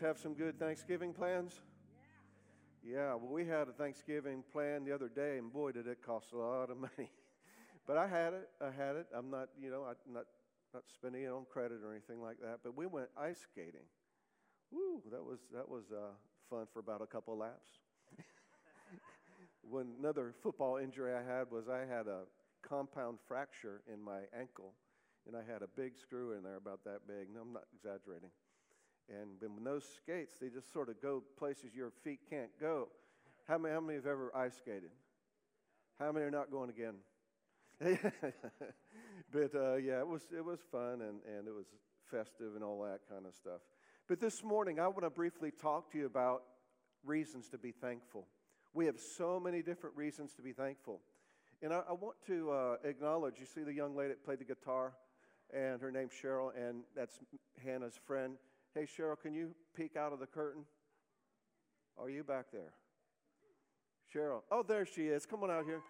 have some good Thanksgiving plans? Yeah, yeah, well, we had a Thanksgiving plan the other day, and boy, did it cost a lot of money. but I had it. I had it. I'm not, you know, I'm not not spending it on credit or anything like that. But we went ice skating. Woo, that was that was uh, fun for about a couple laps. when another football injury I had was I had a compound fracture in my ankle, and I had a big screw in there about that big. No, I'm not exaggerating. And when those skates, they just sort of go places your feet can't go. How many, how many have ever ice skated? How many are not going again? but uh, yeah, it was, it was fun and, and it was festive and all that kind of stuff. But this morning, I want to briefly talk to you about reasons to be thankful. We have so many different reasons to be thankful. And I, I want to uh, acknowledge you see the young lady that played the guitar, and her name's Cheryl, and that's Hannah's friend. Hey, Cheryl, can you peek out of the curtain? Are you back there? Cheryl. Oh, there she is. Come on out here.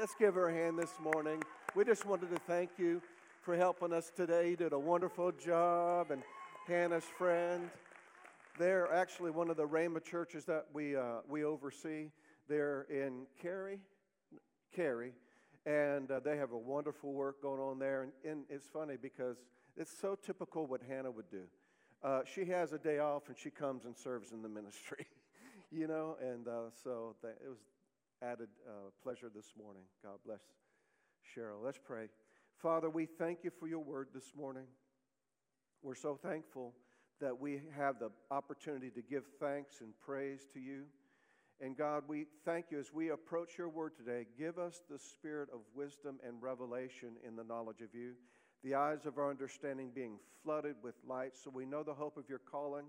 Let's give her a hand this morning. We just wanted to thank you for helping us today. You did a wonderful job. And Hannah's friend, they're actually one of the Rhema churches that we, uh, we oversee. They're in Cary, Cary, and uh, they have a wonderful work going on there. And, and it's funny because it's so typical what Hannah would do. Uh, she has a day off and she comes and serves in the ministry, you know, and uh, so that, it was added uh, pleasure this morning. God bless Cheryl. Let's pray. Father, we thank you for your word this morning. We're so thankful that we have the opportunity to give thanks and praise to you. And God, we thank you as we approach your word today. Give us the spirit of wisdom and revelation in the knowledge of you the eyes of our understanding being flooded with light, so we know the hope of your calling.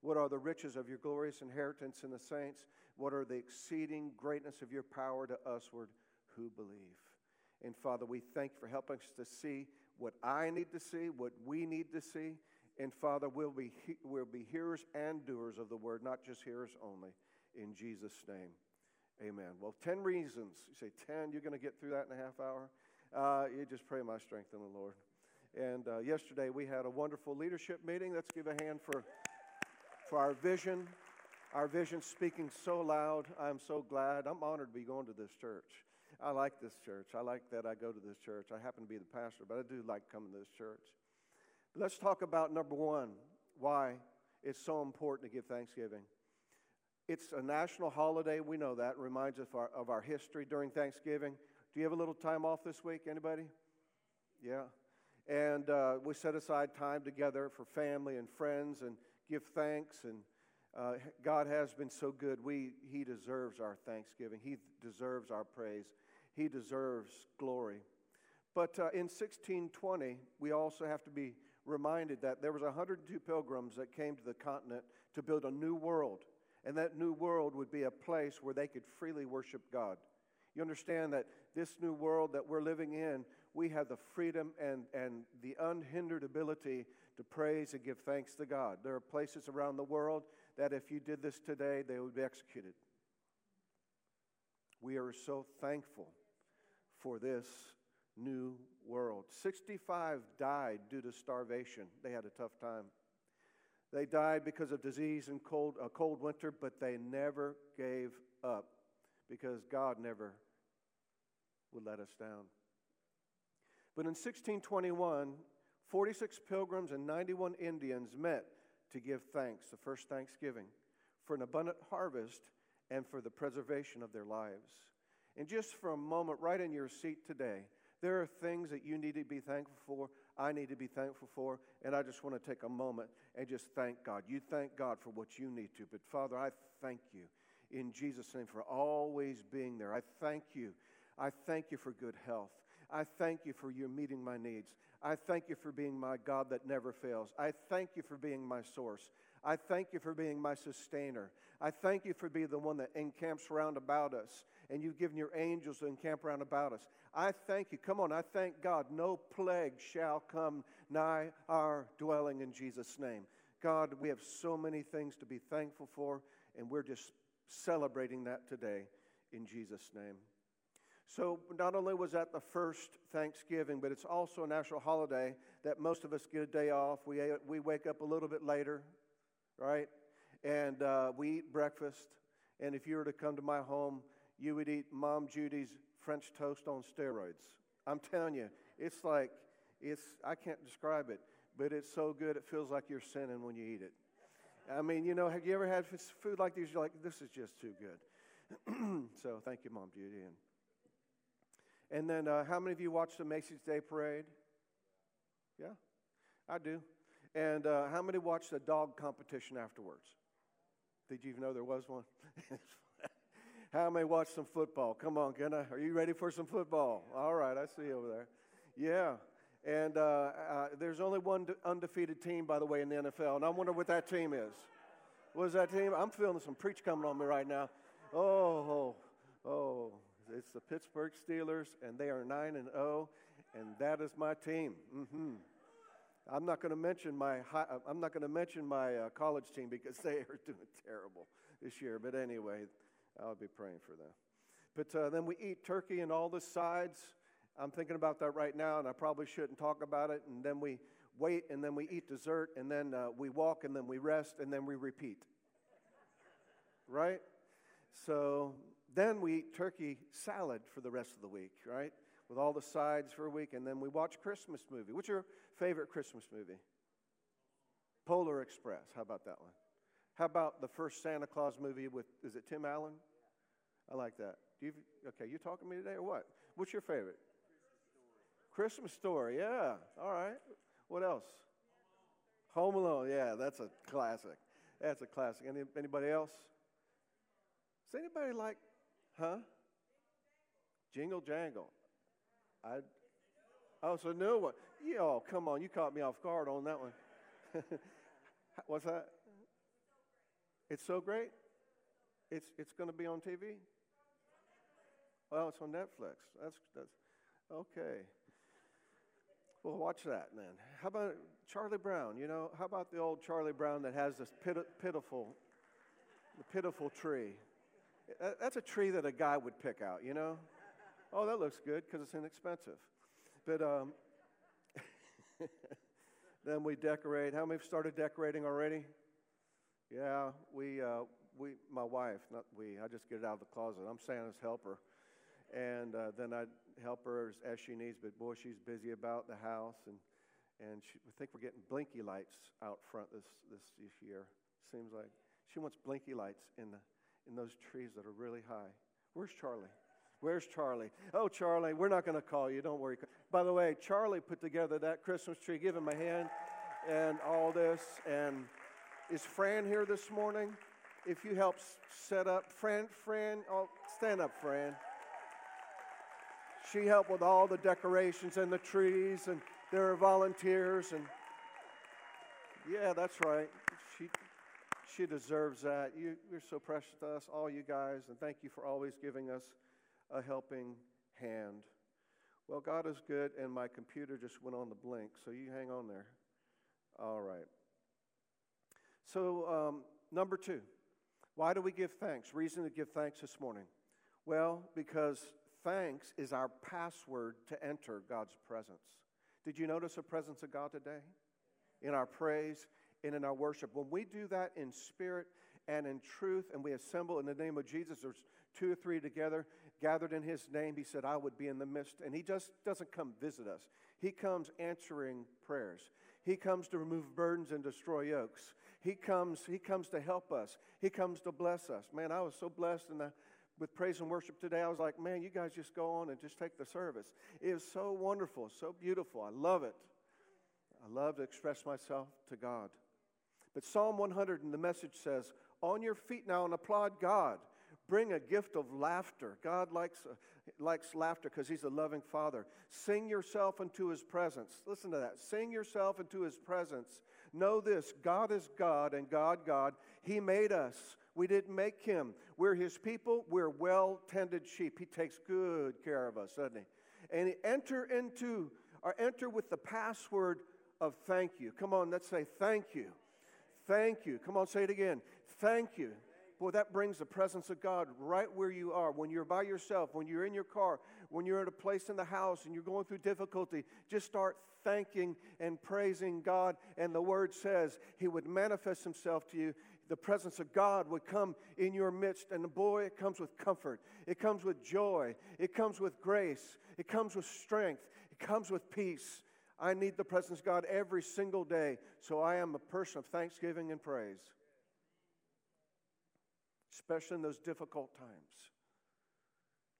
What are the riches of your glorious inheritance in the saints? What are the exceeding greatness of your power to usward who believe? And Father, we thank you for helping us to see what I need to see, what we need to see. And Father, we'll be, we'll be hearers and doers of the word, not just hearers only. In Jesus' name, amen. Well, 10 reasons. You say 10, you're going to get through that in a half hour? Uh, you just pray my strength in the Lord. And uh, yesterday we had a wonderful leadership meeting. Let's give a hand for, for our vision. Our vision speaking so loud. I'm so glad. I'm honored to be going to this church. I like this church. I like that I go to this church. I happen to be the pastor, but I do like coming to this church. But let's talk about number one why it's so important to give Thanksgiving. It's a national holiday. We know that. It reminds us of our, of our history during Thanksgiving. Do you have a little time off this week? Anybody? Yeah. And uh, we set aside time together for family and friends and give thanks. And uh, God has been so good. We, he deserves our thanksgiving, He deserves our praise, He deserves glory. But uh, in 1620, we also have to be reminded that there was 102 pilgrims that came to the continent to build a new world. And that new world would be a place where they could freely worship God. You understand that this new world that we're living in we have the freedom and, and the unhindered ability to praise and give thanks to God. There are places around the world that if you did this today, they would be executed. We are so thankful for this new world. 65 died due to starvation. They had a tough time. They died because of disease and cold, a cold winter, but they never gave up because God never would let us down. But in 1621, 46 pilgrims and 91 Indians met to give thanks, the first Thanksgiving, for an abundant harvest and for the preservation of their lives. And just for a moment, right in your seat today, there are things that you need to be thankful for. I need to be thankful for. And I just want to take a moment and just thank God. You thank God for what you need to. But Father, I thank you in Jesus' name for always being there. I thank you. I thank you for good health. I thank you for your meeting my needs. I thank you for being my God that never fails. I thank you for being my source. I thank you for being my sustainer. I thank you for being the one that encamps round about us, and you've given your angels to encamp round about us. I thank you. Come on, I thank God. No plague shall come nigh our dwelling in Jesus' name. God, we have so many things to be thankful for, and we're just celebrating that today in Jesus' name. So, not only was that the first Thanksgiving, but it's also a national holiday that most of us get a day off. We, we wake up a little bit later. right? And uh, we eat breakfast. And if you were to come to my home, you would eat Mom Judy's French toast on steroids. I'm telling you, it's like, it's, I can't describe it, but it's so good it feels like you're sinning when you eat it. I mean, you know, have you ever had food like this? You're like, this is just too good. so thank you, Mom Judy. And, and then, uh, how many of you watched the Macy's Day Parade? Yeah, I do. And uh, how many watched the dog competition afterwards? Did you even know there was one? how many watched some football? Come on, Kenna. Are you ready for some football? All right, I see you over there. Yeah. And uh, uh, there's only one undefeated team, by the way, in the NFL, and I wonder what that team is. What is that team? I'm feeling some preach coming on me right now. Oh, oh, oh. It's the Pittsburgh Steelers, and they are 9 and 0, and that is my team. Mm-hmm. I'm not going to mention my high, I'm not going to mention my uh, college team because they are doing terrible this year. But anyway, I'll be praying for them. But uh, then we eat turkey and all the sides. I'm thinking about that right now, and I probably shouldn't talk about it. And then we wait, and then we eat dessert, and then uh, we walk, and then we rest, and then we repeat. right? So then we eat turkey salad for the rest of the week, right? With all the sides for a week, and then we watch Christmas movie. What's your favorite Christmas movie? Polar Express. How about that one? How about the first Santa Claus movie with, is it Tim Allen? I like that. Do you, okay, you talking to me today or what? What's your favorite? Christmas story, yeah. All right. What else? Home Alone, yeah, that's a classic. That's a classic. Any, anybody else? Does anybody like, huh? Jingle Jangle. I, oh, it's a new one. Oh, come on, you caught me off guard on that one. What's that? It's so great. It's it's going to be on TV. Well, it's on Netflix. That's that's okay. Well, watch that then. How about Charlie Brown? You know, how about the old Charlie Brown that has this pit- pitiful, the pitiful tree? That's a tree that a guy would pick out. You know, oh, that looks good because it's inexpensive. But um, then we decorate. How many have started decorating already? Yeah, we, uh, we, my wife, not we. I just get it out of the closet. I'm Santa's helper, and uh, then I help her as, as, she needs. But boy, she's busy about the house, and and she, I think we're getting blinky lights out front this this this year. Seems like she wants blinky lights in the in those trees that are really high. Where's Charlie? Where's Charlie? Oh, Charlie, we're not going to call you. Don't worry. By the way, Charlie put together that Christmas tree. Give him a hand and all this. And is Fran here this morning? If you help set up, Fran, Fran, oh, stand up, Fran. She helped with all the decorations and the trees, and there are volunteers. And yeah, that's right. She, deserves that. You, you're so precious to us, all you guys, and thank you for always giving us a helping hand. Well, God is good, and my computer just went on the blink, so you hang on there. All right. So, um, number two, why do we give thanks? Reason to give thanks this morning. Well, because thanks is our password to enter God's presence. Did you notice the presence of God today? In our praise and in our worship. When we do that in spirit and in truth, and we assemble in the name of Jesus, there's two or three together, gathered in his name, he said, I would be in the midst. And he just doesn't come visit us, he comes answering prayers. He comes to remove burdens and destroy yokes. He comes, he comes to help us. He comes to bless us. Man, I was so blessed in the, with praise and worship today. I was like, man, you guys just go on and just take the service. It was so wonderful, so beautiful. I love it. I love to express myself to God. But Psalm 100 in the message says, On your feet now and applaud God Bring a gift of laughter. God likes, uh, likes laughter because He's a loving Father. Sing yourself into His presence. Listen to that. Sing yourself into His presence. Know this God is God and God, God. He made us. We didn't make Him. We're His people. We're well tended sheep. He takes good care of us, doesn't He? And enter into, or enter with the password of thank you. Come on, let's say thank you. Thank you. Come on, say it again. Thank you. Boy, that brings the presence of God right where you are. When you're by yourself, when you're in your car, when you're at a place in the house and you're going through difficulty, just start thanking and praising God. And the word says he would manifest himself to you. The presence of God would come in your midst. And boy, it comes with comfort. It comes with joy. It comes with grace. It comes with strength. It comes with peace. I need the presence of God every single day. So I am a person of thanksgiving and praise, especially in those difficult times.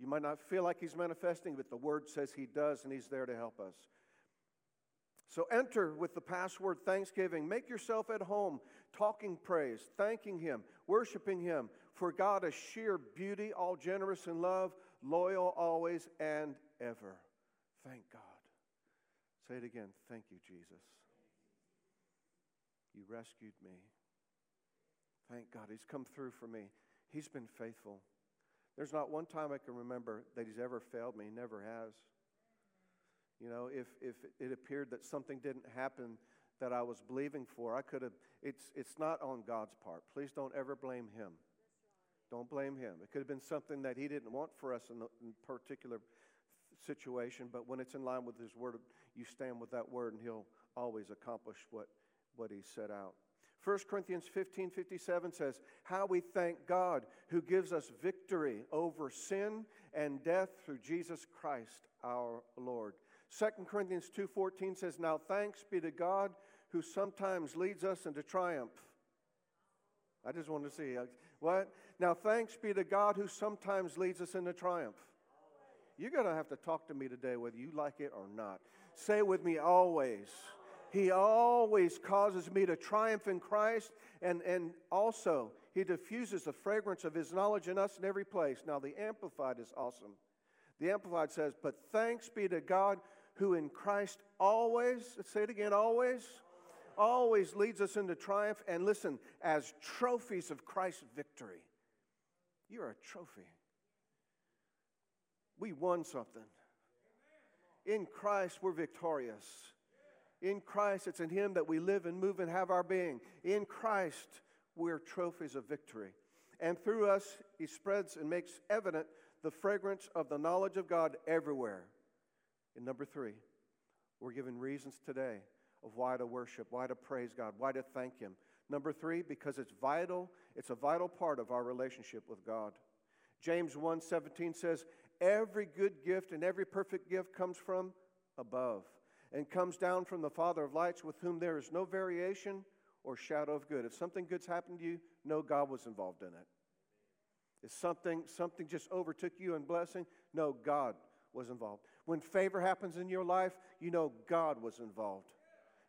You might not feel like He's manifesting, but the Word says He does, and He's there to help us. So enter with the password thanksgiving. Make yourself at home, talking praise, thanking Him, worshiping Him. For God is sheer beauty, all generous in love, loyal always and ever. Thank God. Say it again. Thank you, Jesus. You rescued me. Thank God. He's come through for me. He's been faithful. There's not one time I can remember that He's ever failed me. He never has. You know, if, if it appeared that something didn't happen that I was believing for, I could have, it's, it's not on God's part. Please don't ever blame Him. Don't blame Him. It could have been something that He didn't want for us in, the, in particular situation, but when it's in line with His Word, you stand with that Word and He'll always accomplish what, what He set out. 1 Corinthians 15 57 says, How we thank God who gives us victory over sin and death through Jesus Christ our Lord. 2 Corinthians 2:14 says, "Now thanks be to God who sometimes leads us into triumph." I just wanted to see what? Now thanks be to God who sometimes leads us into triumph. You're going to have to talk to me today whether you like it or not. Say it with me always. He always causes me to triumph in Christ, and, and also He diffuses the fragrance of His knowledge in us in every place. Now, the Amplified is awesome. The Amplified says, But thanks be to God who in Christ always, let's say it again, always, always leads us into triumph. And listen, as trophies of Christ's victory. You're a trophy. We won something. In Christ, we're victorious. In Christ, it's in Him that we live and move and have our being. In Christ, we're trophies of victory. And through us, He spreads and makes evident the fragrance of the knowledge of God everywhere. And number three, we're given reasons today of why to worship, why to praise God, why to thank Him. Number three, because it's vital, it's a vital part of our relationship with God. James 1:17 says, Every good gift and every perfect gift comes from above and comes down from the Father of lights, with whom there is no variation or shadow of good. If something good's happened to you, know God was involved in it. If something, something just overtook you in blessing, no, God was involved. When favor happens in your life, you know God was involved.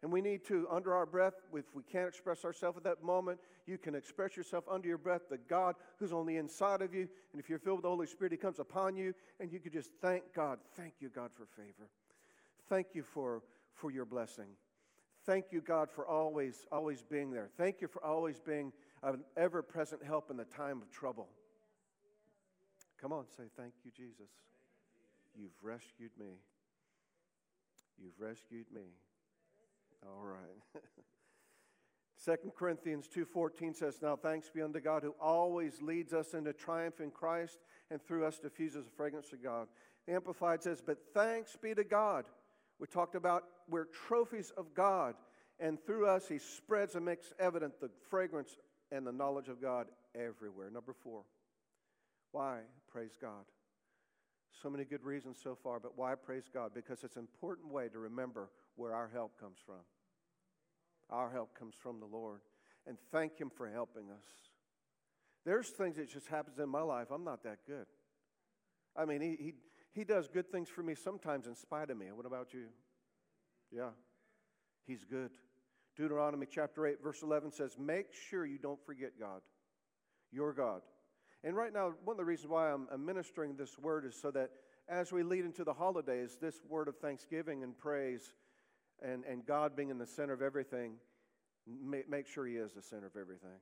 And we need to, under our breath, if we can't express ourselves at that moment, you can express yourself under your breath, the God who's on the inside of you. And if you're filled with the Holy Spirit, He comes upon you, and you can just thank God. Thank you, God, for favor. Thank you for, for your blessing. Thank you, God, for always, always being there. Thank you for always being an ever present help in the time of trouble. Come on, say, Thank you, Jesus. You've rescued me. You've rescued me. All right. Second Corinthians 2:14 says, "Now thanks be unto God who always leads us into triumph in Christ and through us diffuses the fragrance of God." The Amplified says, "But thanks be to God." We talked about we're trophies of God, and through us he spreads and makes evident the fragrance and the knowledge of God everywhere. Number 4. Why? Praise God. So many good reasons so far, but why praise God? Because it's an important way to remember where our help comes from. Our help comes from the Lord. And thank Him for helping us. There's things that just happens in my life. I'm not that good. I mean, he, he, he does good things for me sometimes in spite of me. What about you? Yeah, He's good. Deuteronomy chapter 8, verse 11 says, Make sure you don't forget God, your God. And right now, one of the reasons why I'm administering this word is so that as we lead into the holidays, this word of thanksgiving and praise and, and God being in the center of everything, make, sure He is the center of everything.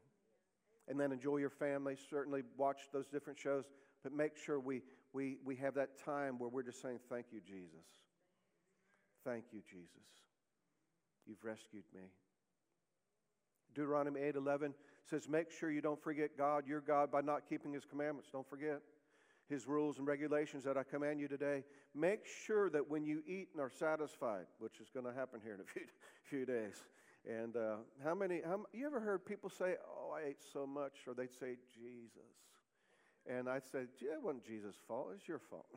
And then enjoy your family. Certainly watch those different shows, but make sure we, we, we have that time where we're just saying, Thank you, Jesus. Thank you, Jesus. You've rescued me. Deuteronomy 8:11 says, "Make sure you don't forget God, your God, by not keeping His commandments. Don't forget." His rules and regulations that I command you today, make sure that when you eat and are satisfied, which is going to happen here in a few, few days. And uh, how many, how, you ever heard people say, Oh, I ate so much? Or they'd say, Jesus. And I'd say, Yeah, wasn't Jesus' fault, it's your fault.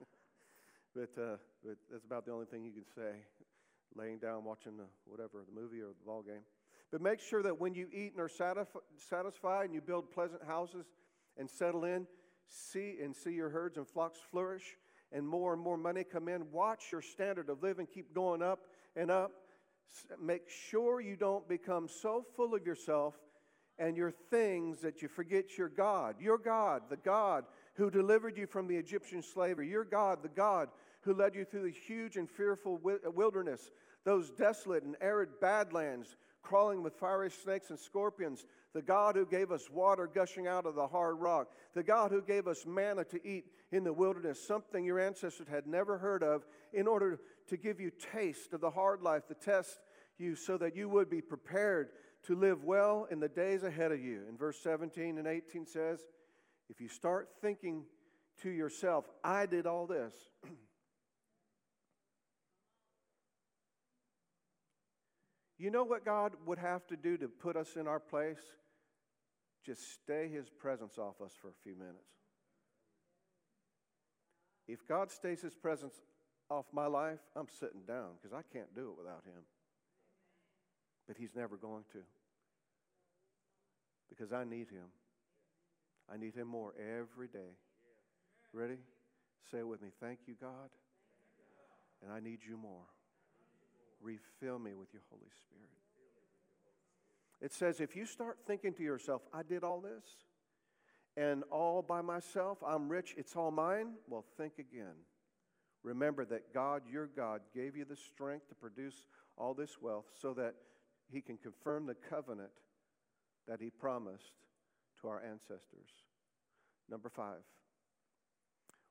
but, uh, but that's about the only thing you can say, laying down watching the, whatever, the movie or the ball game. But make sure that when you eat and are satisfied and you build pleasant houses and settle in, see and see your herds and flocks flourish and more and more money come in, watch your standard of living keep going up and up. Make sure you don't become so full of yourself and your things that you forget your God. Your God, the God who delivered you from the Egyptian slavery. Your God, the God who led you through the huge and fearful uh, wilderness, those desolate and arid badlands crawling with fiery snakes and scorpions, the God who gave us water gushing out of the hard rock, the God who gave us manna to eat in the wilderness, something your ancestors had never heard of, in order to give you taste of the hard life, to test you so that you would be prepared to live well in the days ahead of you. In verse 17 and 18 says, if you start thinking to yourself, I did all this. you know what God would have to do to put us in our place? Just stay his presence off us for a few minutes. If God stays his presence off my life, I'm sitting down because I can't do it without him. But he's never going to because I need him. I need him more every day. Ready? Say it with me. Thank you, God. And I need you more. Refill me with your Holy Spirit. It says, if you start thinking to yourself, I did all this, and all by myself, I'm rich, it's all mine, well, think again. Remember that God, your God, gave you the strength to produce all this wealth so that He can confirm the covenant that He promised to our ancestors. Number five,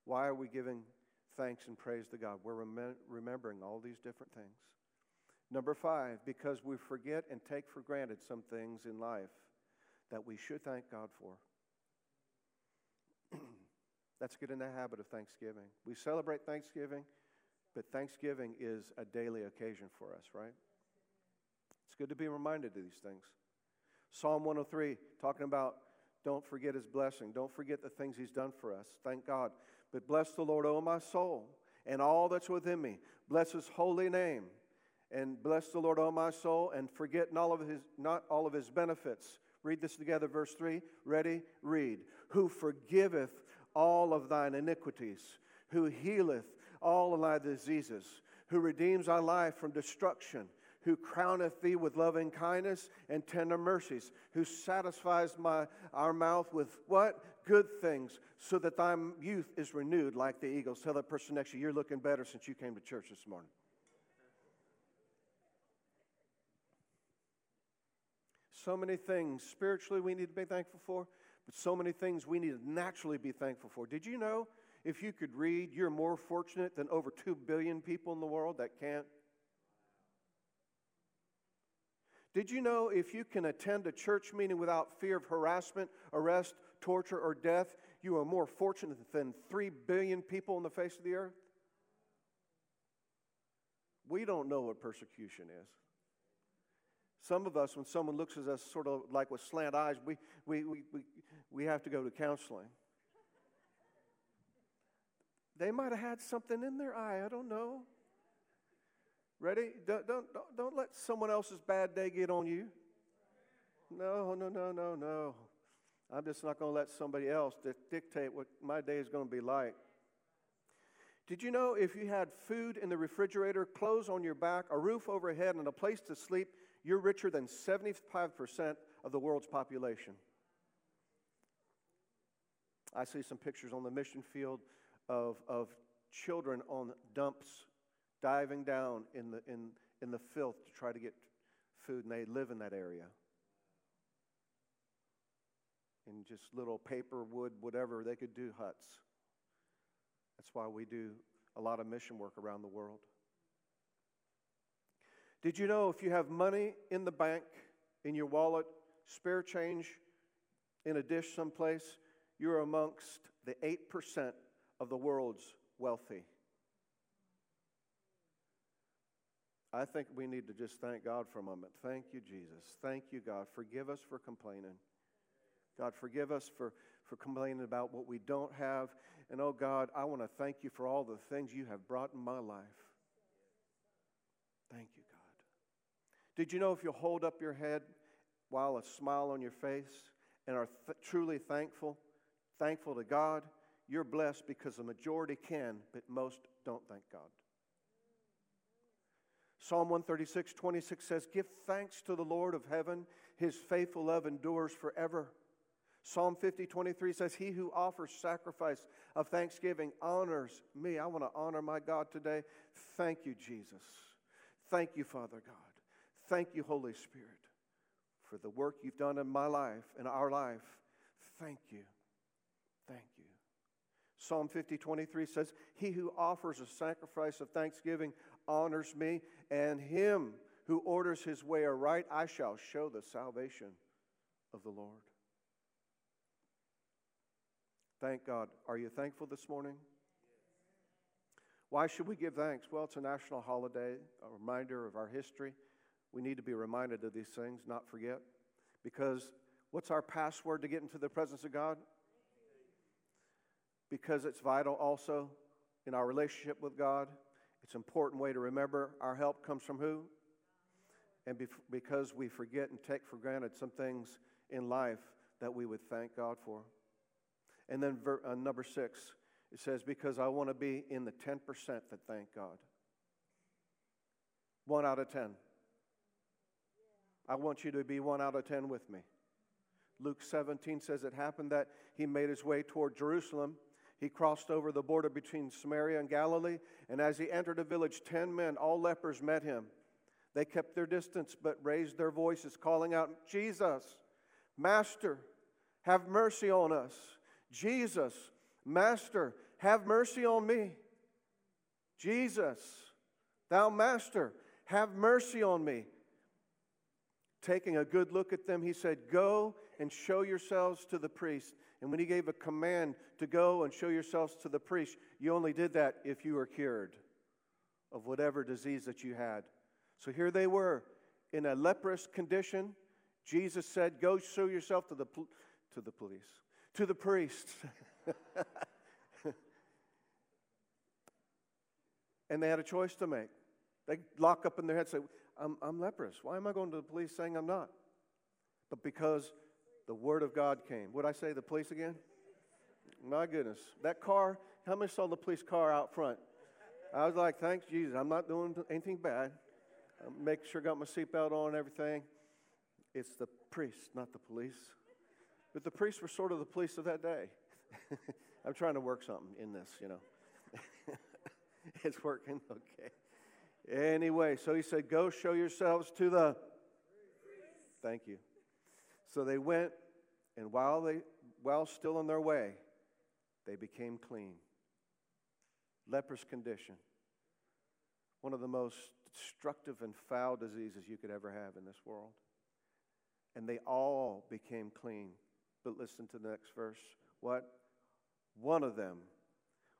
why are we giving thanks and praise to God? We're rem- remembering all these different things. Number five, because we forget and take for granted some things in life that we should thank God for. Let's get in the habit of Thanksgiving. We celebrate Thanksgiving, but Thanksgiving is a daily occasion for us, right? It's good to be reminded of these things. Psalm 103, talking about don't forget his blessing. Don't forget the things he's done for us. Thank God. But bless the Lord, O my soul, and all that's within me. Bless his holy name and bless the Lord, O my soul, and forget not all of his, not all of his benefits. Read this together, verse 3. Ready? Read. Who forgiveth all of thine iniquities, who healeth all of thy diseases, who redeems thy life from destruction, who crowneth thee with loving kindness and tender mercies, who satisfies my, our mouth with what? Good things, so that thy youth is renewed like the eagles. Tell that person next to you, you're looking better since you came to church this morning. So many things spiritually we need to be thankful for, but so many things we need to naturally be thankful for. Did you know if you could read, you're more fortunate than over 2 billion people in the world that can't? Did you know if you can attend a church meeting without fear of harassment, arrest, torture, or death, you are more fortunate than 3 billion people on the face of the earth? We don't know what persecution is. Some of us, when someone looks at us sort of like with slant eyes, we, we, we, we, we have to go to counseling. They might have had something in their eye, I don't know. Ready? Don't, don't, don't let someone else's bad day get on you. No, no, no, no, no. I'm just not going to let somebody else dictate what my day is going to be like. Did you know if you had food in the refrigerator, clothes on your back, a roof overhead, and a place to sleep, you're richer than 75% of the world's population. I see some pictures on the mission field of, of children on dumps diving down in the, in, in the filth to try to get food, and they live in that area. In just little paper, wood, whatever, they could do huts. That's why we do a lot of mission work around the world. Did you know if you have money in the bank, in your wallet, spare change in a dish someplace, you're amongst the 8% of the world's wealthy. I think we need to just thank God for a moment. Thank you, Jesus. Thank you, God. Forgive us for complaining. God, forgive us for, for complaining about what we don't have. And oh, God, I want to thank you for all the things you have brought in my life. Thank you. Did you know if you hold up your head while a smile on your face and are th- truly thankful, thankful to God, you're blessed because the majority can, but most don't thank God. Psalm 136, 26 says, Give thanks to the Lord of heaven, his faithful love endures forever. Psalm 50, 23 says, He who offers sacrifice of thanksgiving honors me. I want to honor my God today. Thank you, Jesus. Thank you, Father God. Thank you, Holy Spirit, for the work you've done in my life, in our life. Thank you. Thank you. Psalm 50, 23 says, He who offers a sacrifice of thanksgiving honors me, and him who orders his way aright, I shall show the salvation of the Lord. Thank God. Are you thankful this morning? Why should we give thanks? Well, it's a national holiday, a reminder of our history. We need to be reminded of these things, not forget. Because what's our password to get into the presence of God? Because it's vital also in our relationship with God. It's an important way to remember our help comes from who? And because we forget and take for granted some things in life that we would thank God for. And then ver, uh, number six, it says, Because I want to be in the 10% that thank God. One out of 10. I want you to be one out of 10 with me. Luke 17 says it happened that he made his way toward Jerusalem. He crossed over the border between Samaria and Galilee, and as he entered a village, 10 men, all lepers, met him. They kept their distance but raised their voices, calling out, Jesus, Master, have mercy on us. Jesus, Master, have mercy on me. Jesus, thou Master, have mercy on me. Taking a good look at them, he said, Go and show yourselves to the priest. And when he gave a command to go and show yourselves to the priest, you only did that if you were cured of whatever disease that you had. So here they were in a leprous condition. Jesus said, Go show yourself to the, to the police to the priest. and they had a choice to make. They lock up in their head say, I'm, I'm leprous. Why am I going to the police saying I'm not? But because the word of God came. Would I say the police again? My goodness. That car, how many saw the police car out front? I was like, thanks, Jesus. I'm not doing anything bad. I'm making sure I got my seatbelt on and everything. It's the priest, not the police. But the priests were sort of the police of that day. I'm trying to work something in this, you know. it's working okay. Anyway, so he said, Go show yourselves to the. Thank you. So they went, and while, they, while still on their way, they became clean. Leprous condition. One of the most destructive and foul diseases you could ever have in this world. And they all became clean. But listen to the next verse. What? One of them,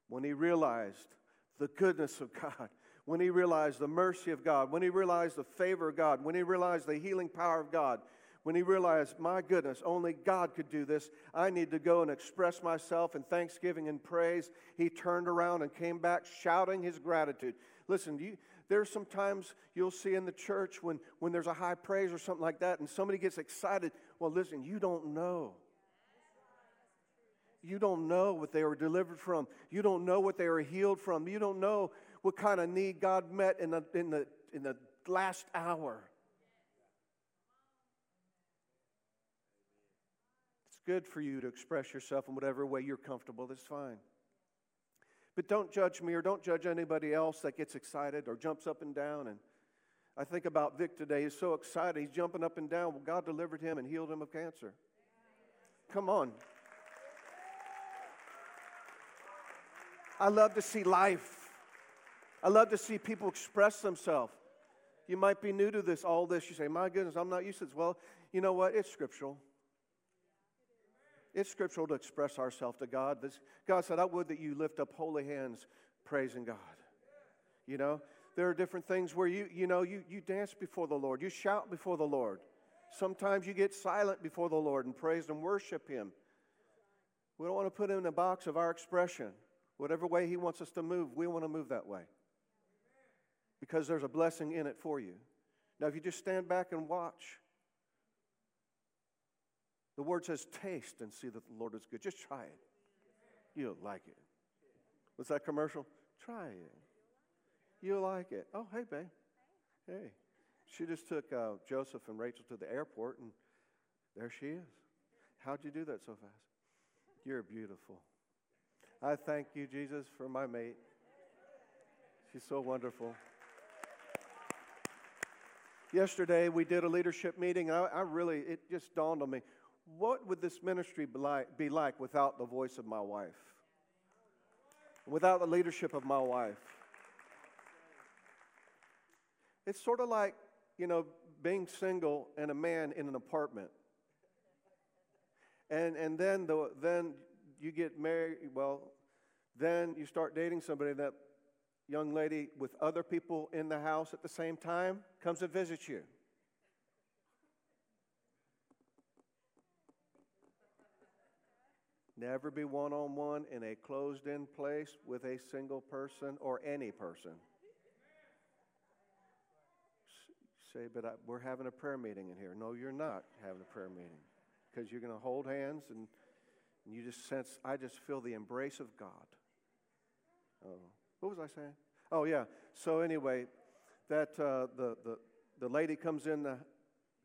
when he realized the goodness of God, when he realized the mercy of God, when he realized the favor of God, when he realized the healing power of God, when he realized, my goodness, only God could do this, I need to go and express myself in thanksgiving and praise, he turned around and came back shouting his gratitude. Listen, you, there's sometimes you'll see in the church when, when there's a high praise or something like that and somebody gets excited. Well, listen, you don't know you don't know what they were delivered from. You don't know what they were healed from. You don't know what kind of need God met in the, in the, in the last hour. It's good for you to express yourself in whatever way you're comfortable. That's fine. But don't judge me or don't judge anybody else that gets excited or jumps up and down. And I think about Vic today. He's so excited. He's jumping up and down. Well, God delivered him and healed him of cancer. Come on. I love to see life. I love to see people express themselves. You might be new to this, all this. You say, My goodness, I'm not used to this. Well, you know what? It's scriptural. It's scriptural to express ourselves to God. This, God said, I would that you lift up holy hands praising God. You know, there are different things where you, you know, you, you dance before the Lord, you shout before the Lord. Sometimes you get silent before the Lord and praise and worship Him. We don't want to put Him in a box of our expression. Whatever way He wants us to move, we want to move that way because there's a blessing in it for you. Now, if you just stand back and watch, the word says, taste and see that the Lord is good. Just try it. You'll like it. What's that commercial? Try it. You'll like it. Oh, hey, babe. Hey. She just took uh, Joseph and Rachel to the airport, and there she is. How'd you do that so fast? You're beautiful. I thank you, Jesus, for my mate. She's so wonderful. Yesterday, we did a leadership meeting. I, I really, it just dawned on me what would this ministry be like, be like without the voice of my wife? Without the leadership of my wife? It's sort of like, you know, being single and a man in an apartment. And, and then, the, then you get married, well, then you start dating somebody, that young lady with other people in the house at the same time comes and visits you. Never be one on one in a closed in place with a single person or any person. Say, but I, we're having a prayer meeting in here. No, you're not having a prayer meeting because you're going to hold hands and, and you just sense, I just feel the embrace of God. Oh, what was I saying? Oh, yeah. So, anyway, that uh, the, the, the lady comes in the,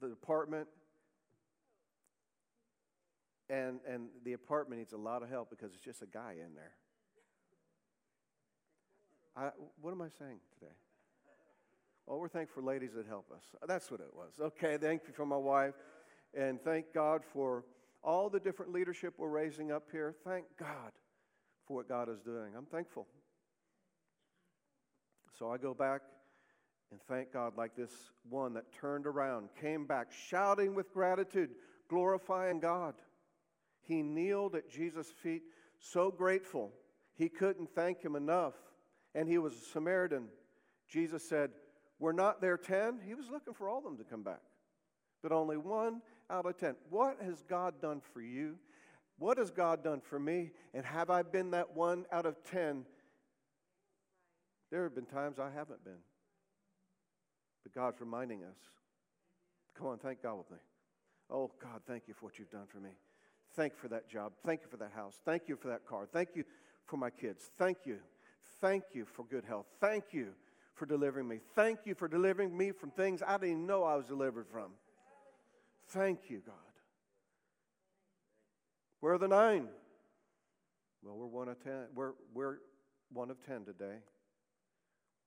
the apartment and, and the apartment needs a lot of help because it's just a guy in there. I, what am I saying today? Well, we're thankful for ladies that help us. That's what it was. Okay, thank you for my wife. And thank God for all the different leadership we're raising up here. Thank God for what God is doing. I'm thankful. So I go back and thank God like this one that turned around, came back shouting with gratitude, glorifying God. He kneeled at Jesus' feet, so grateful he couldn't thank him enough. And he was a Samaritan. Jesus said, We're not there 10. He was looking for all of them to come back, but only one out of 10. What has God done for you? What has God done for me? And have I been that one out of 10? There have been times I haven't been. But God's reminding us. Come on, thank God with me. Oh, God, thank you for what you've done for me. Thank you for that job. Thank you for that house. Thank you for that car. Thank you for my kids. Thank you. Thank you for good health. Thank you for delivering me. Thank you for delivering me from things I didn't know I was delivered from. Thank you, God. Where are the nine? Well, we're one of ten. We're, we're one of ten today.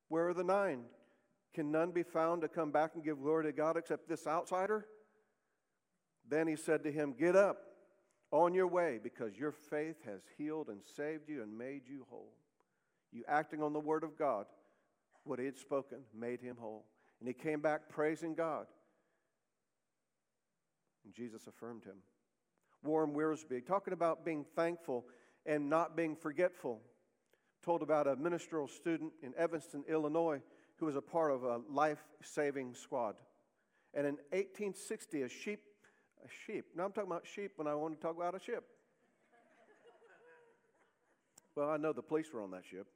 Where are the nine? Can none be found to come back and give glory to God except this outsider? Then he said to him, Get up on your way because your faith has healed and saved you and made you whole. You acting on the word of God, what he had spoken, made him whole. And he came back praising God. And Jesus affirmed him. Warren Wiersbe, talking about being thankful and not being forgetful, told about a ministerial student in Evanston, Illinois, who was a part of a life saving squad. And in 1860, a sheep a sheep. Now I'm talking about sheep when I want to talk about a ship. well, I know the police were on that ship.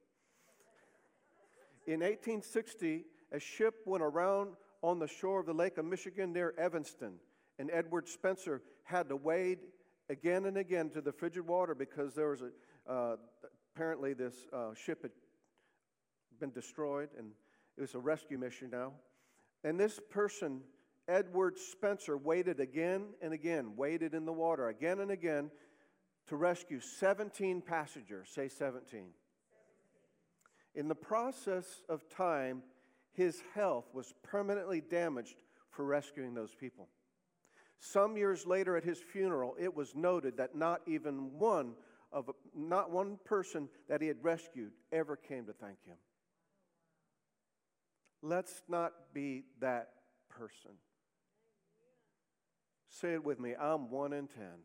In 1860, a ship went around on the shore of the Lake of Michigan near Evanston, and Edward Spencer had to wade again and again to the frigid water because there was a, uh, apparently this uh, ship had been destroyed, and it was a rescue mission now. And this person Edward Spencer waited again and again, waded in the water again and again to rescue 17 passengers. Say 17. In the process of time, his health was permanently damaged for rescuing those people. Some years later at his funeral, it was noted that not even one of not one person that he had rescued ever came to thank him. Let's not be that person. Say it with me I'm one in ten.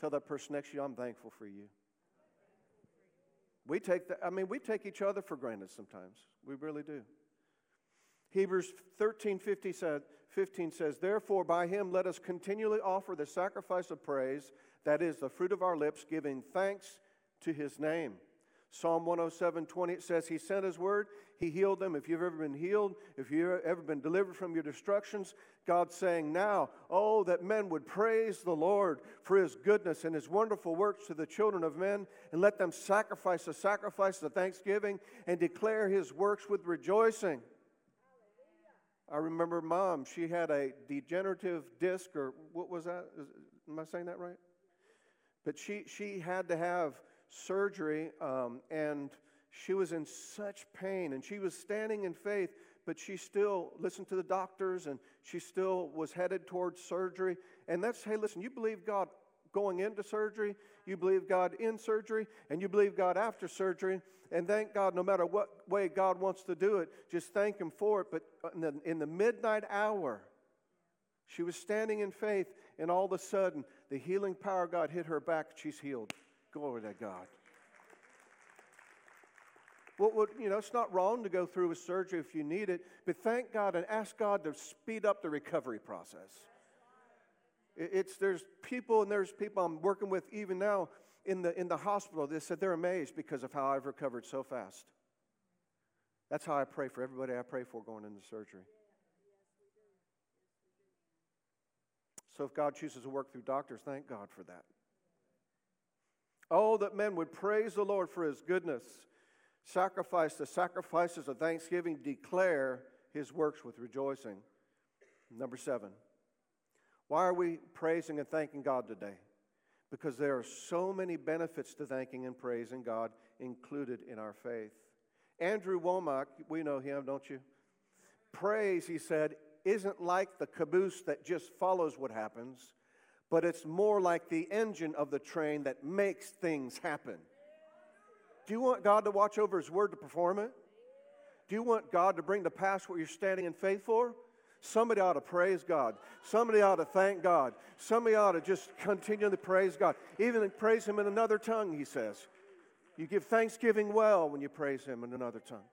Tell that person next to you, I'm thankful for you. We take the, I mean, we take each other for granted sometimes. We really do. Hebrews 13 50 said, 15 says, Therefore, by him let us continually offer the sacrifice of praise, that is, the fruit of our lips, giving thanks to his name. Psalm 107 20 it says, He sent His word, He healed them. If you've ever been healed, if you've ever been delivered from your destructions, God's saying now, Oh, that men would praise the Lord for His goodness and His wonderful works to the children of men, and let them sacrifice the sacrifice of thanksgiving and declare His works with rejoicing. I remember mom, she had a degenerative disc, or what was that? Is, am I saying that right? But she, she had to have surgery, um, and she was in such pain, and she was standing in faith, but she still listened to the doctors, and she still was headed towards surgery. And that's, hey, listen, you believe God going into surgery, you believe God in surgery, and you believe God after surgery. And thank God, no matter what way God wants to do it, just thank Him for it. But in the, in the midnight hour, she was standing in faith, and all of a sudden, the healing power of God hit her back. She's healed. Glory to God. What would, you know, it's not wrong to go through a surgery if you need it, but thank God and ask God to speed up the recovery process. It's, there's people, and there's people I'm working with even now in the, in the hospital They said they're amazed because of how I've recovered so fast. That's how I pray for everybody I pray for going into surgery. So if God chooses to work through doctors, thank God for that. Oh, that men would praise the Lord for his goodness, sacrifice the sacrifices of thanksgiving, declare his works with rejoicing. Number seven, why are we praising and thanking God today? Because there are so many benefits to thanking and praising God included in our faith. Andrew Wommack, we know him, don't you? Praise, he said, isn't like the caboose that just follows what happens but it's more like the engine of the train that makes things happen. Do you want God to watch over His word to perform it? Do you want God to bring to pass what you're standing in faith for? Somebody ought to praise God. Somebody ought to thank God. Somebody ought to just continue to praise God. Even praise Him in another tongue, he says. You give thanksgiving well when you praise Him in another tongue.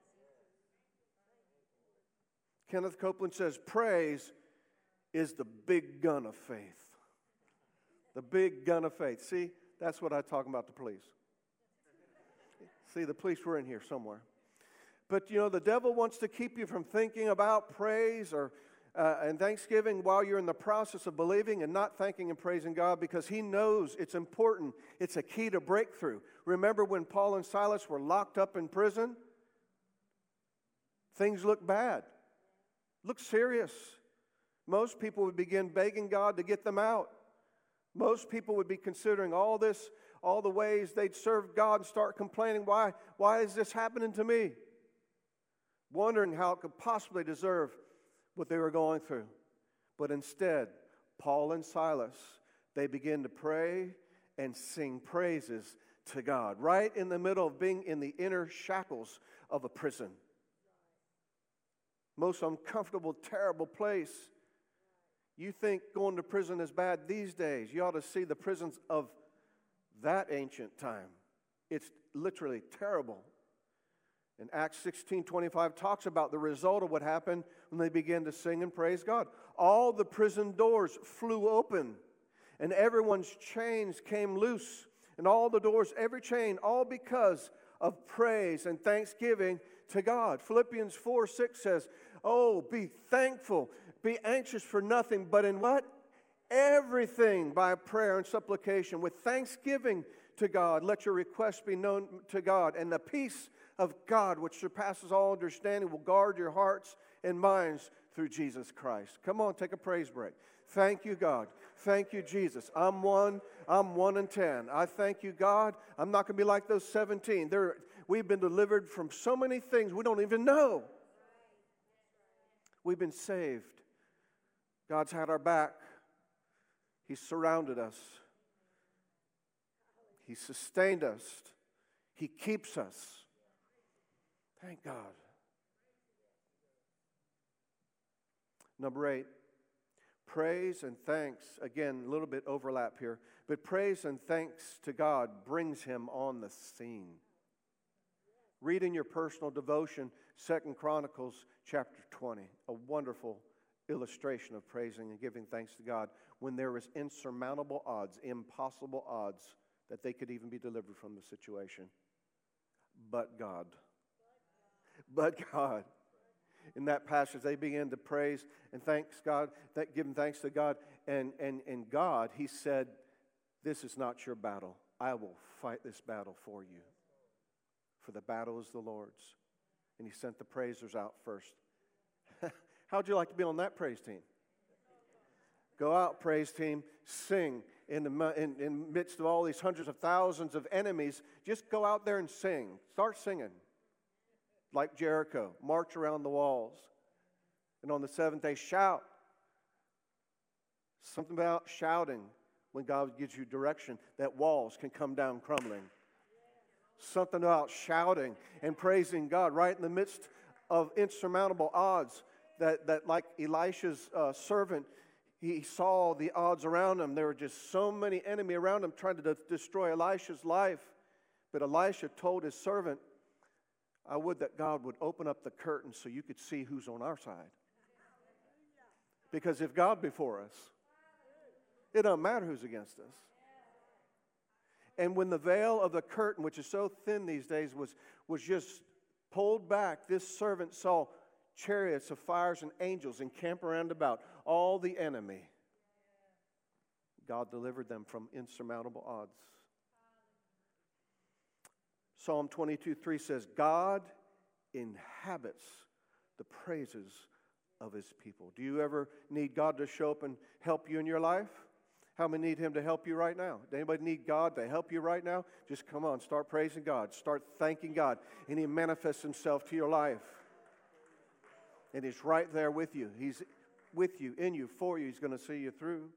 Kenneth Copeland says, Praise is the big gun of faith. The big gun of faith. See, that's what I talk about the police. See, the police were in here somewhere. But you know, the devil wants to keep you from thinking about praise or uh, and thanksgiving while you're in the process of believing and not thanking and praising God because he knows it's important. It's a key to breakthrough. Remember when Paul and Silas were locked up in prison? Things looked bad, looked serious. Most people would begin begging God to get them out. Most people would be considering all this, all the ways they'd serve God and start complaining, why, why is this happening to me? Wondering how it could possibly deserve what they were going through. But instead, Paul and Silas, they begin to pray and sing praises to God, right in the middle of being in the inner shackles of a prison. Most uncomfortable, terrible place. You think going to prison is bad these days. You ought to see the prisons of that ancient time. It's literally terrible. And Acts 16 25 talks about the result of what happened when they began to sing and praise God. All the prison doors flew open, and everyone's chains came loose, and all the doors, every chain, all because of praise and thanksgiving to God. Philippians 4 6 says, Oh, be thankful be anxious for nothing, but in what? Everything by prayer and supplication with thanksgiving to God. Let your requests be known to God, and the peace of God, which surpasses all understanding, will guard your hearts and minds through Jesus Christ. Come on, take a praise break. Thank you, God. Thank you, Jesus. I'm one. I'm one in ten. I thank you, God. I'm not going to be like those 17. They're, we've been delivered from so many things we don't even know. We've been saved. God's had our back. He's surrounded us. He sustained us. He keeps us. Thank God. Number eight, Praise and thanks, again, a little bit overlap here, but praise and thanks to God brings him on the scene. Read in your personal devotion Second Chronicles chapter 20, a wonderful illustration of praising and giving thanks to God when there is insurmountable odds, impossible odds that they could even be delivered from the situation. But God. But God. In that passage, they began to praise and thanks God, that, giving thanks to God. And, and, and God, He said, This is not your battle. I will fight this battle for you. For the battle is the Lord's. And He sent the praisers out first. How'd you like to be on that praise team? Go out, praise team, sing in the in, in midst of all these hundreds of thousands of enemies. Just go out there and sing. Start singing like Jericho. March around the walls. And on the seventh day, shout. Something about shouting when God gives you direction that walls can come down crumbling. Something about shouting and praising God right in the midst of insurmountable odds that, that like Elisha's uh, servant, he saw the odds around him. There were just so many enemy around him trying to de- destroy Elisha's life. But Elisha told his servant, I would that God would open up the curtain so you could see who's on our side. Because if God before us, it doesn't matter who's against us. And when the veil of the curtain, which is so thin these days, was, was just pulled back, this servant saw chariots of fires and angels encamp around about all the enemy. God delivered them from insurmountable odds. Psalm 22 3 says, God inhabits the praises of his people. Do you ever need God to show up and help you in your life? How many need him to help you right now? Does anybody need God to help you right now? Just come on, start praising God, start thanking God, and he manifests himself to your life. And He's right there with you. He's with you, in you, for you. He's going to see you through.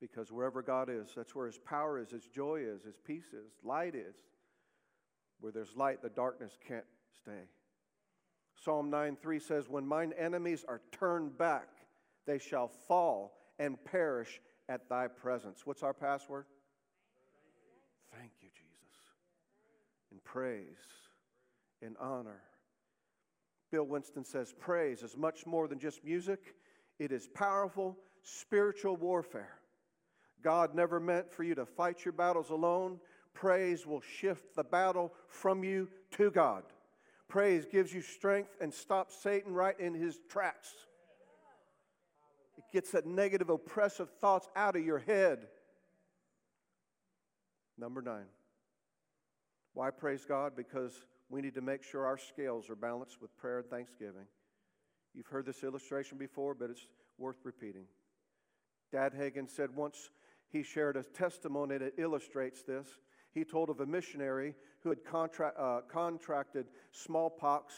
Because wherever God is, that's where His power is, His joy is, His peace is, light is. Where there's light, the darkness can't stay. Psalm 9 3 says, When mine enemies are turned back, they shall fall and perish at thy presence. What's our password? Thank you, Jesus. In praise, in honor, Bill Winston says praise is much more than just music, it is powerful spiritual warfare. God never meant for you to fight your battles alone. Praise will shift the battle from you to God. Praise gives you strength and stops Satan right in his tracks. Gets that negative, oppressive thoughts out of your head. Number nine. Why praise God? Because we need to make sure our scales are balanced with prayer and thanksgiving. You've heard this illustration before, but it's worth repeating. Dad Hagin said once he shared a testimony that illustrates this. He told of a missionary who had contra- uh, contracted smallpox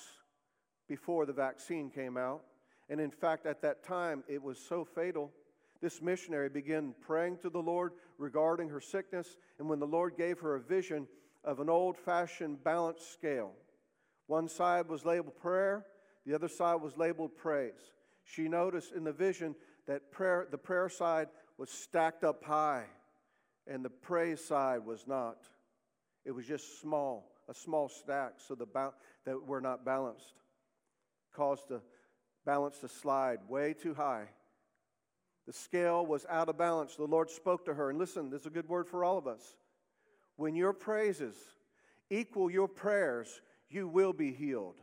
before the vaccine came out. And in fact, at that time, it was so fatal. This missionary began praying to the Lord regarding her sickness. And when the Lord gave her a vision, of an old fashioned balance scale. One side was labeled prayer, the other side was labeled praise. She noticed in the vision that prayer, the prayer side was stacked up high, and the praise side was not. It was just small, a small stack, so the ba- that were not balanced. Caused the balance to slide way too high. The scale was out of balance. The Lord spoke to her, and listen, this is a good word for all of us. When your praises equal your prayers, you will be healed.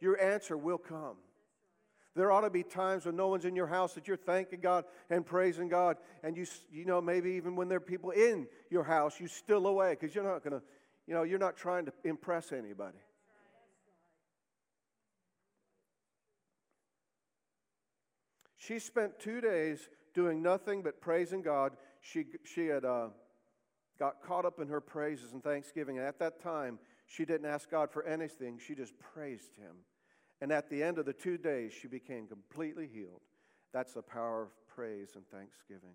Your answer will come. There ought to be times when no one's in your house that you're thanking God and praising God. And you, you know, maybe even when there are people in your house, you still away because you're not going to, you know, you're not trying to impress anybody. She spent two days doing nothing but praising God. She, she had uh, got caught up in her praises and thanksgiving. And at that time, she didn't ask God for anything, she just praised Him. And at the end of the two days, she became completely healed. That's the power of praise and thanksgiving.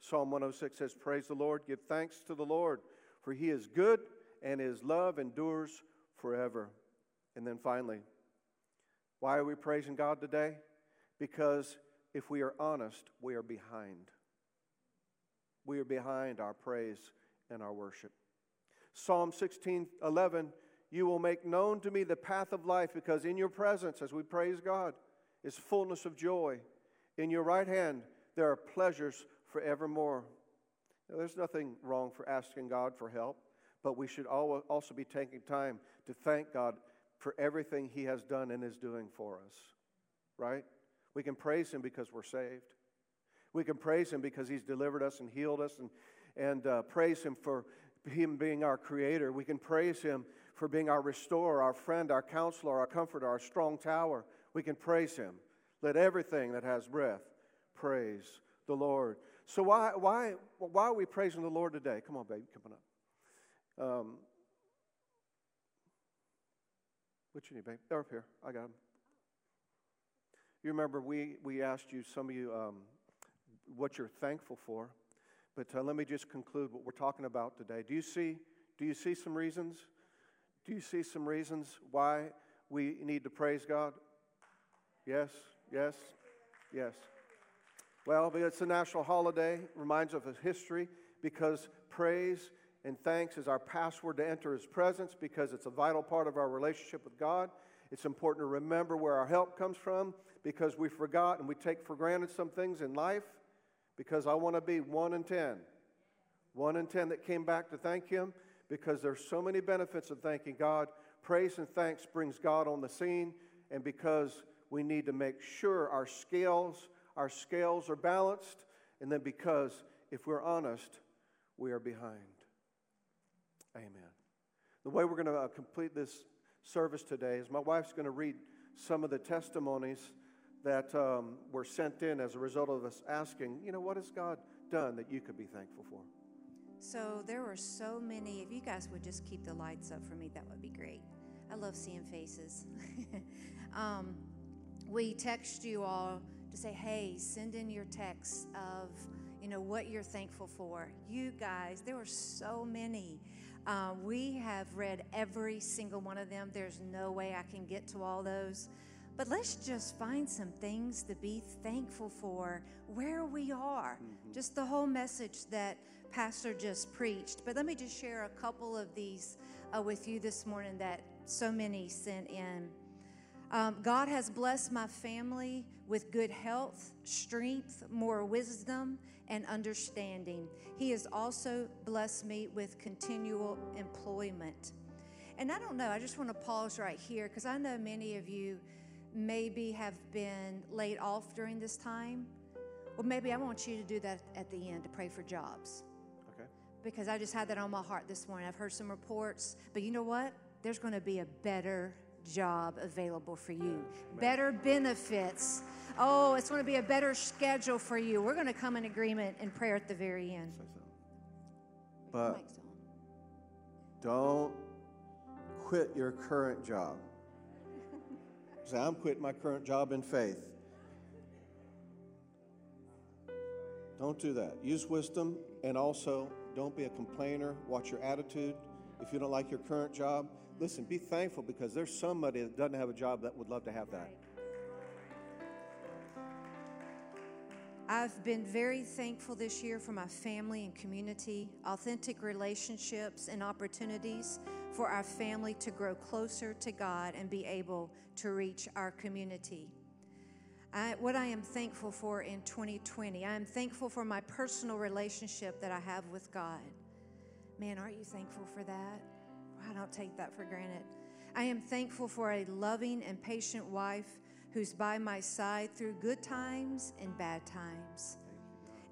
Psalm 106 says, Praise the Lord, give thanks to the Lord, for He is good and His love endures forever. And then finally, why are we praising God today? Because if we are honest, we are behind. We are behind our praise and our worship. Psalm 16 11, you will make known to me the path of life because in your presence, as we praise God, is fullness of joy. In your right hand, there are pleasures forevermore. Now, there's nothing wrong for asking God for help, but we should also be taking time to thank God for everything He has done and is doing for us, right? We can praise Him because we're saved. We can praise Him because He's delivered us and healed us, and, and uh, praise Him for Him being our Creator. We can praise Him for being our restorer, our friend, our counselor, our comforter, our strong tower. We can praise Him. Let everything that has breath praise the Lord. So, why, why, why are we praising the Lord today? Come on, baby, coming up. Um, what you need, babe? They're up here. I got them. You remember we, we asked you, some of you, um, what you're thankful for. But uh, let me just conclude what we're talking about today. Do you see, do you see some reasons? Do you see some reasons why we need to praise God? Yes, yes, yes. Well, it's a national holiday, reminds us of history because praise and thanks is our password to enter His presence because it's a vital part of our relationship with God. It's important to remember where our help comes from because we forgot and we take for granted some things in life because I want to be one in ten. One in ten that came back to thank Him because there's so many benefits of thanking God. Praise and thanks brings God on the scene, and because we need to make sure our scales our scales are balanced, and then because, if we're honest, we are behind. Amen. The way we're going to uh, complete this service today is my wife's going to read some of the testimonies that um, were sent in as a result of us asking, you know, what has God done that you could be thankful for? So there were so many. If you guys would just keep the lights up for me, that would be great. I love seeing faces. um, we text you all to say, hey, send in your texts of, you know, what you're thankful for. You guys, there were so many. Uh, we have read every single one of them. There's no way I can get to all those. But let's just find some things to be thankful for where we are. Mm-hmm. Just the whole message that Pastor just preached. But let me just share a couple of these uh, with you this morning that so many sent in. Um, God has blessed my family with good health, strength, more wisdom, and understanding. He has also blessed me with continual employment. And I don't know, I just want to pause right here because I know many of you maybe have been laid off during this time. Well, maybe I want you to do that at the end to pray for jobs. Okay. Because I just had that on my heart this morning. I've heard some reports, but you know what? There's going to be a better job available for you, better benefits. Oh, it's going to be a better schedule for you. We're going to come in agreement in prayer at the very end. But don't quit your current job. Say, I'm quitting my current job in faith. Don't do that. Use wisdom and also don't be a complainer. Watch your attitude. If you don't like your current job, listen, be thankful because there's somebody that doesn't have a job that would love to have that. I've been very thankful this year for my family and community, authentic relationships and opportunities for our family to grow closer to God and be able to reach our community. I, what I am thankful for in 2020, I am thankful for my personal relationship that I have with God. Man, aren't you thankful for that? I don't take that for granted. I am thankful for a loving and patient wife who's by my side through good times and bad times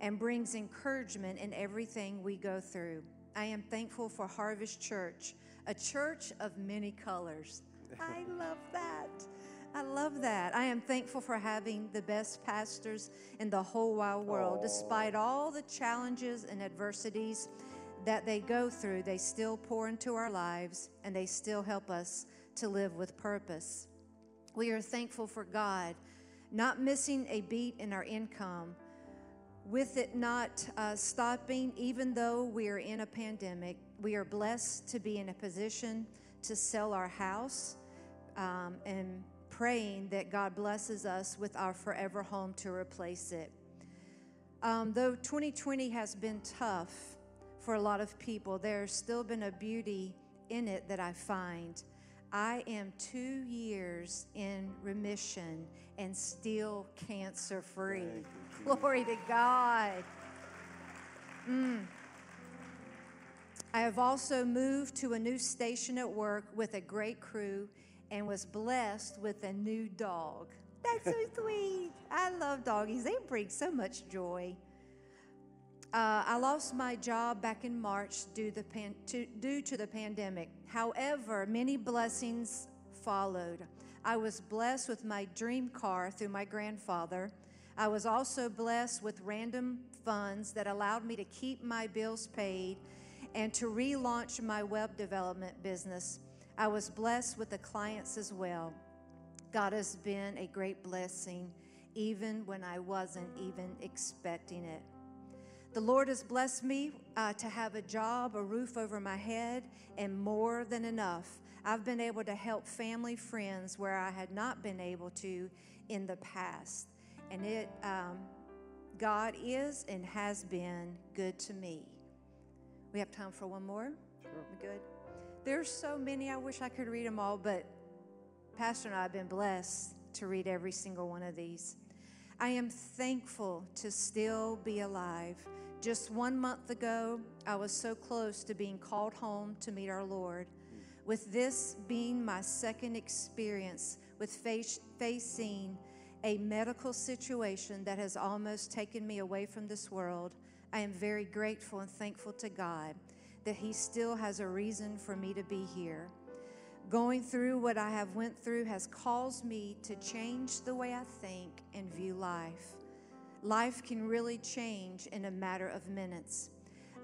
and brings encouragement in everything we go through. I am thankful for Harvest Church, a church of many colors. I love that. I love that. I am thankful for having the best pastors in the whole wide world. Aww. Despite all the challenges and adversities that they go through, they still pour into our lives and they still help us to live with purpose. We are thankful for God not missing a beat in our income, with it not uh, stopping, even though we are in a pandemic. We are blessed to be in a position to sell our house um, and praying that God blesses us with our forever home to replace it. Um, though 2020 has been tough for a lot of people, there's still been a beauty in it that I find. I am two years in remission and still cancer free. Glory to God. Mm. I have also moved to a new station at work with a great crew and was blessed with a new dog. That's so sweet. I love doggies, they bring so much joy. Uh, I lost my job back in March due, the pan- to, due to the pandemic. However, many blessings followed. I was blessed with my dream car through my grandfather. I was also blessed with random funds that allowed me to keep my bills paid and to relaunch my web development business. I was blessed with the clients as well. God has been a great blessing, even when I wasn't even expecting it. The Lord has blessed me uh, to have a job, a roof over my head, and more than enough. I've been able to help family, friends where I had not been able to in the past. And it, um, God is and has been good to me. We have time for one more? Sure. We good? There's so many, I wish I could read them all, but Pastor and I have been blessed to read every single one of these. I am thankful to still be alive. Just one month ago, I was so close to being called home to meet our Lord. With this being my second experience with face, facing a medical situation that has almost taken me away from this world, I am very grateful and thankful to God that He still has a reason for me to be here. Going through what I have went through has caused me to change the way I think and view life. Life can really change in a matter of minutes.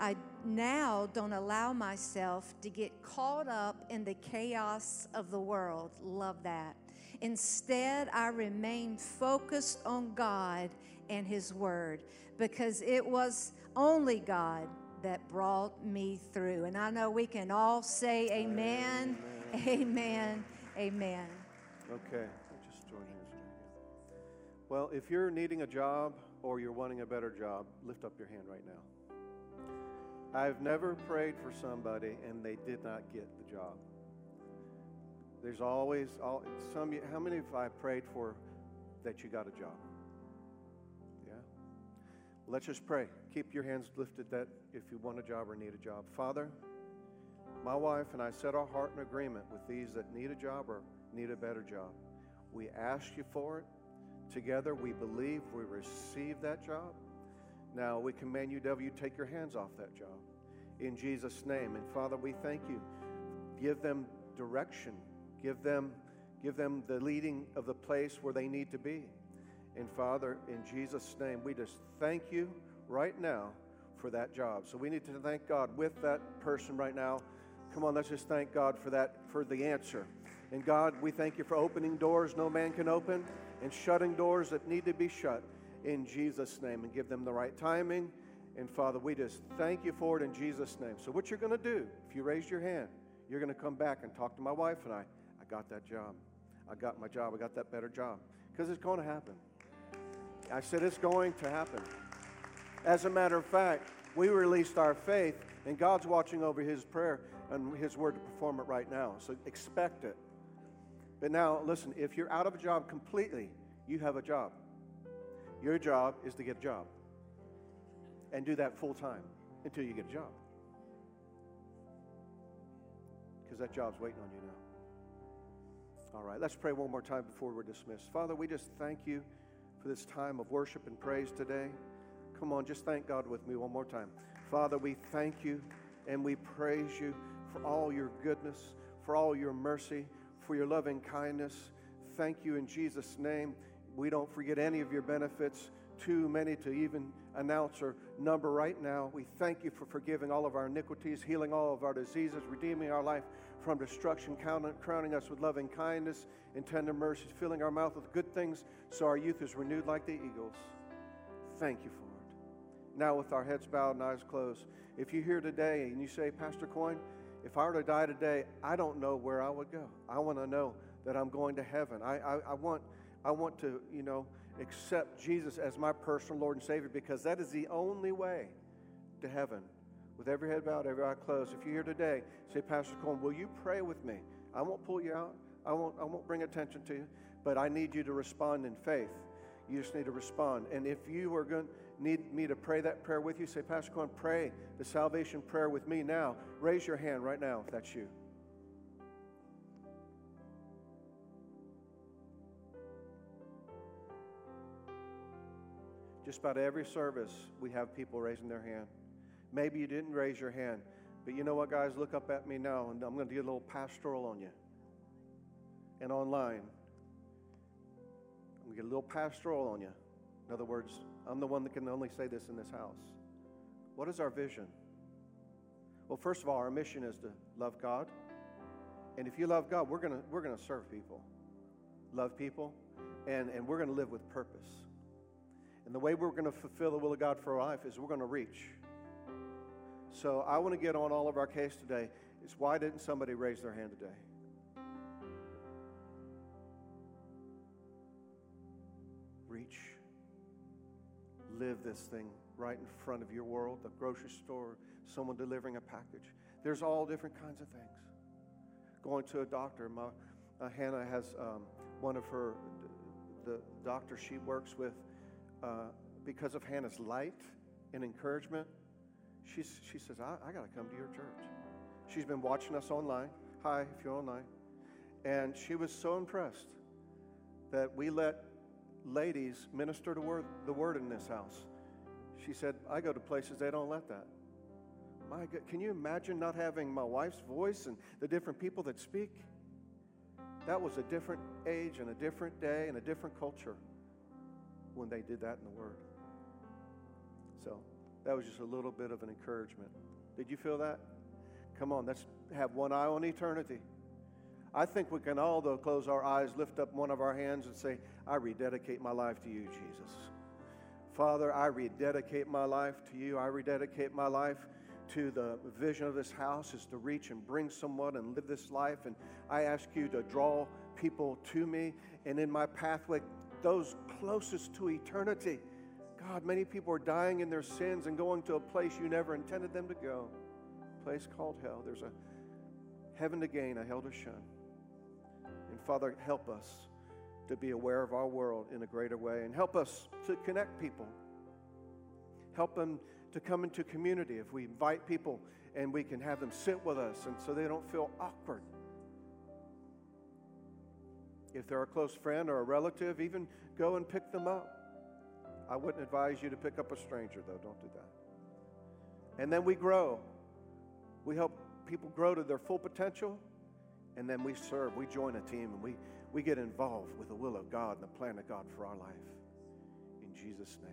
I now don't allow myself to get caught up in the chaos of the world. Love that. Instead, I remained focused on God and His Word because it was only God that brought me through. And I know we can all say amen, amen, amen. Okay, just join hands. Well, if you're needing a job or you're wanting a better job, lift up your hand right now. I've never prayed for somebody and they did not get the job. There's always all, some. How many have I prayed for that you got a job? Yeah. Let's just pray. Keep your hands lifted. That if you want a job or need a job, Father, my wife and I set our heart in agreement with these that need a job or need a better job. We ask you for it. Together, we believe we receive that job. Now we command you, you take your hands off that job in Jesus' name. And Father, we thank you. Give them direction Give them, give them the leading of the place where they need to be. And Father, in Jesus' name, we just thank you right now for that job. So we need to thank God with that person right now. Come on, let's just thank God for that, for the answer. And God, we thank you for opening doors no man can open and shutting doors that need to be shut in Jesus' name and give them the right timing. And Father, we just thank you for it in Jesus' name. So, what you're going to do, if you raise your hand, you're going to come back and talk to my wife and I got that job. I got my job. I got that better job. Because it's going to happen. I said it's going to happen. As a matter of fact, we released our faith, and God's watching over His prayer and His word to perform it right now. So expect it. But now, listen, if you're out of a job completely, you have a job. Your job is to get a job and do that full time until you get a job. Because that job's waiting on you now. All right, let's pray one more time before we're dismissed. Father, we just thank you for this time of worship and praise today. Come on, just thank God with me one more time. Father, we thank you and we praise you for all your goodness, for all your mercy, for your loving kindness. Thank you in Jesus' name. We don't forget any of your benefits, too many to even announce or number right now. We thank you for forgiving all of our iniquities, healing all of our diseases, redeeming our life from destruction, crowning us with loving kindness and tender mercies, filling our mouth with good things so our youth is renewed like the eagles. Thank you for it. Now, with our heads bowed and eyes closed, if you're here today and you say, Pastor Coyne, if I were to die today, I don't know where I would go. I want to know that I'm going to heaven. I, I, I, want, I want to, you know, accept Jesus as my personal Lord and Savior because that is the only way to heaven. With every head bowed, every eye closed. If you're here today, say, Pastor Coleman, will you pray with me? I won't pull you out. I won't, I won't bring attention to you, but I need you to respond in faith. You just need to respond. And if you are going need me to pray that prayer with you, say, Pastor Cohen, pray the salvation prayer with me now. Raise your hand right now if that's you. Just about every service, we have people raising their hand. Maybe you didn't raise your hand, but you know what, guys? Look up at me now, and I'm going to do a little pastoral on you. And online, I'm going to get a little pastoral on you. In other words, I'm the one that can only say this in this house. What is our vision? Well, first of all, our mission is to love God. And if you love God, we're going we're going to serve people, love people, and, and we're going to live with purpose. And the way we're going to fulfill the will of God for our life is we're going to reach. So I want to get on all of our case today. Is why didn't somebody raise their hand today? Reach. Live this thing right in front of your world, the grocery store, someone delivering a package. There's all different kinds of things. Going to a doctor. My, uh, Hannah has um, one of her, the doctor she works with, uh, because of Hannah's light and encouragement, she's, she says, I, I got to come to your church. She's been watching us online. Hi, if you're online. And she was so impressed that we let ladies minister to word, the word in this house. She said, I go to places they don't let that. My God, can you imagine not having my wife's voice and the different people that speak? That was a different age and a different day and a different culture when they did that in the Word. So that was just a little bit of an encouragement. Did you feel that? Come on, let's have one eye on eternity. I think we can all, though, close our eyes, lift up one of our hands, and say, I rededicate my life to you, Jesus. Father, I rededicate my life to you. I rededicate my life to the vision of this house is to reach and bring someone and live this life. And I ask you to draw people to me. And in my pathway, those closest to eternity. God, many people are dying in their sins and going to a place you never intended them to go, a place called hell. There's a heaven to gain, a hell to shun. And Father, help us to be aware of our world in a greater way and help us to connect people. Help them to come into community if we invite people and we can have them sit with us and so they don't feel awkward if they're a close friend or a relative, even go and pick them up. I wouldn't advise you to pick up a stranger, though. Don't do that. And then we grow. We help people grow to their full potential, and then we serve. We join a team, and we, we get involved with the will of God and the plan of God for our life. In Jesus' name.